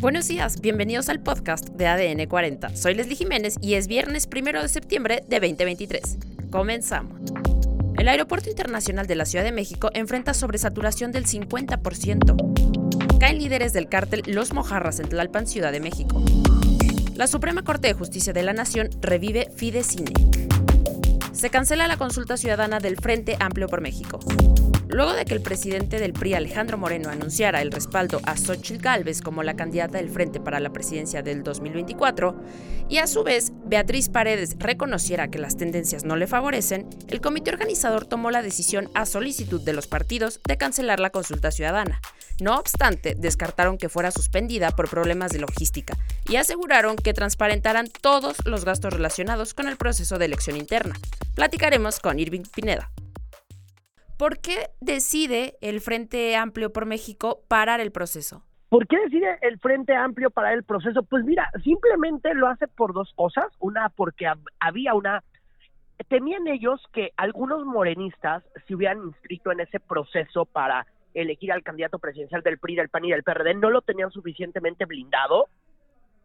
Buenos días, bienvenidos al podcast de ADN 40. Soy Leslie Jiménez y es viernes 1 de septiembre de 2023. Comenzamos. El Aeropuerto Internacional de la Ciudad de México enfrenta sobresaturación del 50%. Caen líderes del cártel Los Mojarras en Tlalpan, Ciudad de México. La Suprema Corte de Justicia de la Nación revive Fidecine. Se cancela la consulta ciudadana del Frente Amplio por México. Luego de que el presidente del PRI, Alejandro Moreno, anunciara el respaldo a Xochitl Gálvez como la candidata del Frente para la presidencia del 2024, y a su vez Beatriz Paredes reconociera que las tendencias no le favorecen, el comité organizador tomó la decisión a solicitud de los partidos de cancelar la consulta ciudadana. No obstante, descartaron que fuera suspendida por problemas de logística y aseguraron que transparentarán todos los gastos relacionados con el proceso de elección interna. Platicaremos con Irving Pineda. ¿Por qué decide el Frente Amplio por México parar el proceso? ¿Por qué decide el Frente Amplio parar el proceso? Pues mira, simplemente lo hace por dos cosas. Una, porque había una... Temían ellos que algunos morenistas se hubieran inscrito en ese proceso para elegir al candidato presidencial del PRI, del PAN y del PRD, no lo tenían suficientemente blindado.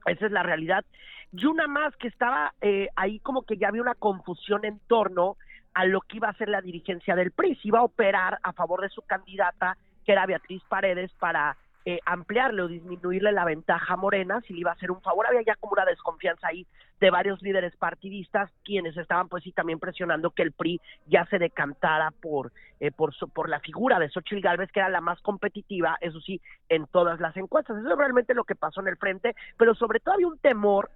Esa es la realidad. Y una más que estaba eh, ahí como que ya había una confusión en torno a lo que iba a ser la dirigencia del PRI, si iba a operar a favor de su candidata, que era Beatriz Paredes, para eh, ampliarle o disminuirle la ventaja a Morena, si le iba a hacer un favor. Había ya como una desconfianza ahí de varios líderes partidistas, quienes estaban pues sí también presionando que el PRI ya se decantara por, eh, por, por la figura de Xochitl Gálvez, que era la más competitiva, eso sí, en todas las encuestas. Eso es realmente lo que pasó en el frente, pero sobre todo había un temor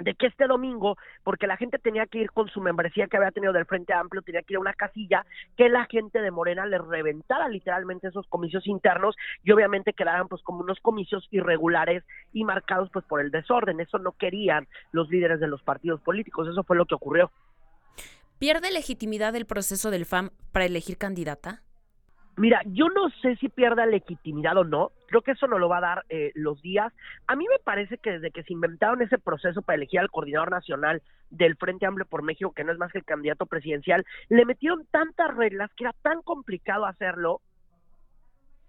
de que este domingo, porque la gente tenía que ir con su membresía que había tenido del Frente Amplio, tenía que ir a una casilla, que la gente de Morena le reventara literalmente esos comicios internos y obviamente quedaran pues como unos comicios irregulares y marcados pues por el desorden. Eso no querían los líderes de los partidos políticos, eso fue lo que ocurrió. ¿Pierde legitimidad el proceso del FAM para elegir candidata? Mira, yo no sé si pierda legitimidad o no. Creo que eso no lo va a dar eh, los días. A mí me parece que desde que se inventaron ese proceso para elegir al coordinador nacional del Frente Amplio por México, que no es más que el candidato presidencial, le metieron tantas reglas que era tan complicado hacerlo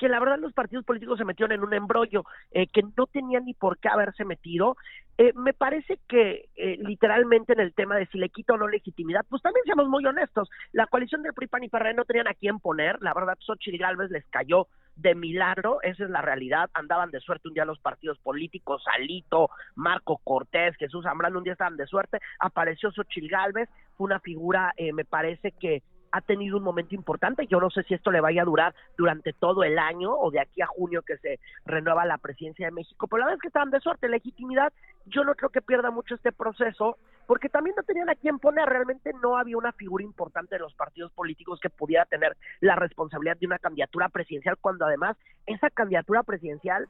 que la verdad los partidos políticos se metieron en un embrollo eh, que no tenían ni por qué haberse metido. Eh, me parece que eh, literalmente en el tema de si le quito o no legitimidad, pues también seamos muy honestos. La coalición del PRI, PAN y PRD no tenían a quién poner. La verdad, Xochitl Galvez les cayó de milagro, esa es la realidad. Andaban de suerte un día los partidos políticos, Alito, Marco Cortés, Jesús Zambrano, un día estaban de suerte. Apareció Xochitl Galvez, fue una figura, me parece que ha tenido un momento importante. Yo no sé si esto le vaya a durar durante todo el año o de aquí a junio que se renueva la presidencia de México, pero la verdad es que estaban de suerte. Legitimidad, yo no creo que pierda mucho este proceso, porque también no tenían a quién poner. Realmente no había una figura importante de los partidos políticos que pudiera tener la responsabilidad de una candidatura presidencial, cuando además esa candidatura presidencial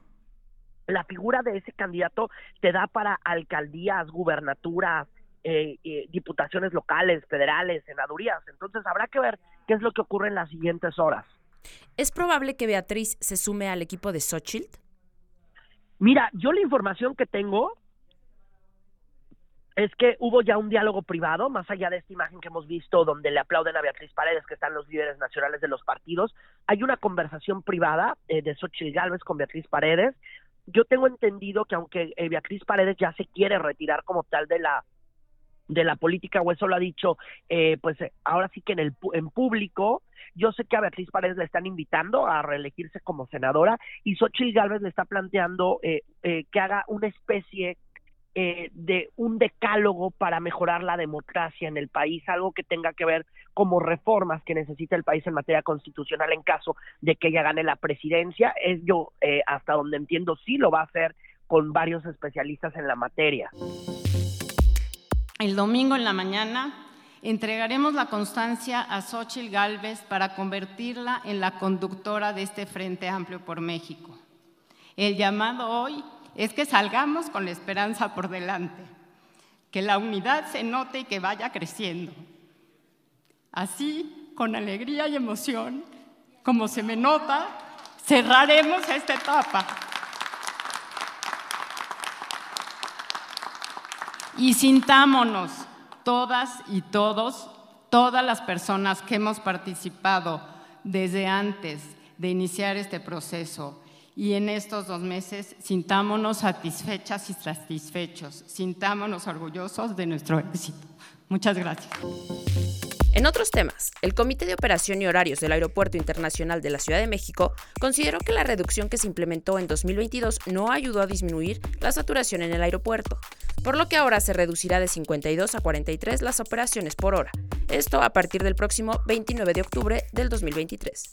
la figura de ese candidato te da para alcaldías, gubernaturas, eh, eh, diputaciones locales, federales, senadurías. Entonces habrá que ver qué es lo que ocurre en las siguientes horas. ¿Es probable que Beatriz se sume al equipo de Xochitl? Mira, yo la información que tengo es que hubo ya un diálogo privado, más allá de esta imagen que hemos visto donde le aplauden a Beatriz Paredes, que están los líderes nacionales de los partidos, hay una conversación privada eh, de Xochitl Gálvez con Beatriz Paredes. Yo tengo entendido que aunque Beatriz Paredes ya se quiere retirar como tal de la de la política, o eso lo ha dicho, eh, pues eh, ahora sí que en el en público, yo sé que a Beatriz Paredes le están invitando a reelegirse como senadora y Xochitl Gálvez le está planteando eh, que haga una especie de un decálogo para mejorar la democracia en el país, algo que tenga que ver como reformas que necesita el país en materia constitucional en caso de que ella gane la presidencia. Es yo, hasta donde entiendo, sí lo va a hacer con varios especialistas en la materia. El domingo en la mañana entregaremos la constancia a Xochitl Gálvez para convertirla en la conductora de este Frente Amplio por México. El llamado hoy es que salgamos con la esperanza por delante, que la unidad se note y que vaya creciendo. Así, con alegría y emoción, como se me nota, cerraremos esta etapa. Y sintámonos todas y todos, todas las personas que hemos participado desde antes de iniciar este proceso y en estos dos meses sintámonos satisfechas y satisfechos, sintámonos orgullosos de nuestro éxito. Muchas gracias. En otros temas, el Comité de Operación y Horarios del Aeropuerto Internacional de la Ciudad de México consideró que la reducción que se implementó en 2022 no ayudó a disminuir la saturación en el aeropuerto, por lo que ahora se reducirá de 52 a 43 las operaciones por hora, esto a partir del próximo 29 de octubre del 2023.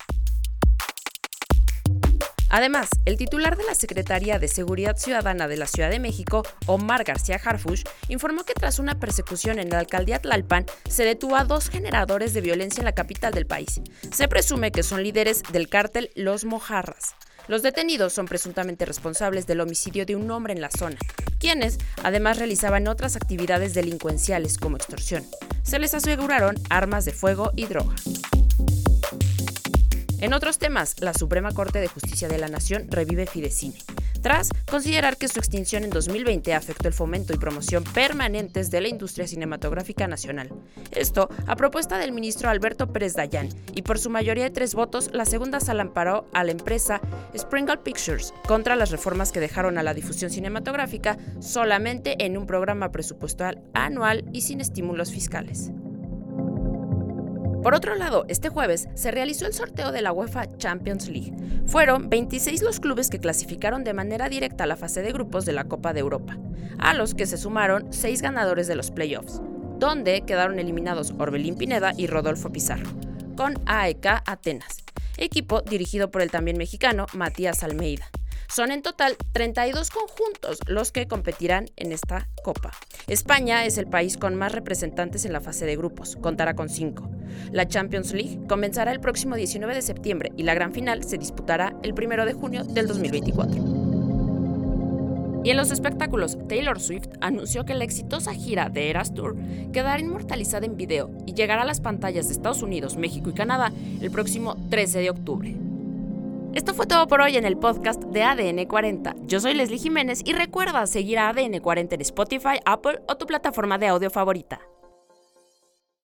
Además, el titular de la Secretaría de Seguridad Ciudadana de la Ciudad de México, Omar García Harfush, informó que tras una persecución en la alcaldía Tlalpan, se detuvo a dos generadores de violencia en la capital del país. Se presume que son líderes del cártel Los Mojarras. Los detenidos son presuntamente responsables del homicidio de un hombre en la zona, quienes además realizaban otras actividades delincuenciales como extorsión. Se les aseguraron armas de fuego y droga. En otros temas, la Suprema Corte de Justicia de la Nación revive Fidecine, tras considerar que su extinción en 2020 afectó el fomento y promoción permanentes de la industria cinematográfica nacional. Esto a propuesta del ministro Alberto Pérez Dayán, y por su mayoría de tres votos, la segunda sala amparó a la empresa Springle Pictures contra las reformas que dejaron a la difusión cinematográfica solamente en un programa presupuestal anual y sin estímulos fiscales. Por otro lado, este jueves se realizó el sorteo de la UEFA Champions League. Fueron 26 los clubes que clasificaron de manera directa a la fase de grupos de la Copa de Europa, a los que se sumaron 6 ganadores de los playoffs, donde quedaron eliminados Orbelín Pineda y Rodolfo Pizarro, con AEK Atenas, equipo dirigido por el también mexicano Matías Almeida. Son en total 32 conjuntos los que competirán en esta Copa. España es el país con más representantes en la fase de grupos, contará con 5. La Champions League comenzará el próximo 19 de septiembre y la gran final se disputará el 1 de junio del 2024. Y en los espectáculos, Taylor Swift anunció que la exitosa gira de Eras Tour quedará inmortalizada en video y llegará a las pantallas de Estados Unidos, México y Canadá el próximo 13 de octubre. Esto fue todo por hoy en el podcast de ADN 40. Yo soy Leslie Jiménez y recuerda seguir a ADN 40 en Spotify, Apple o tu plataforma de audio favorita.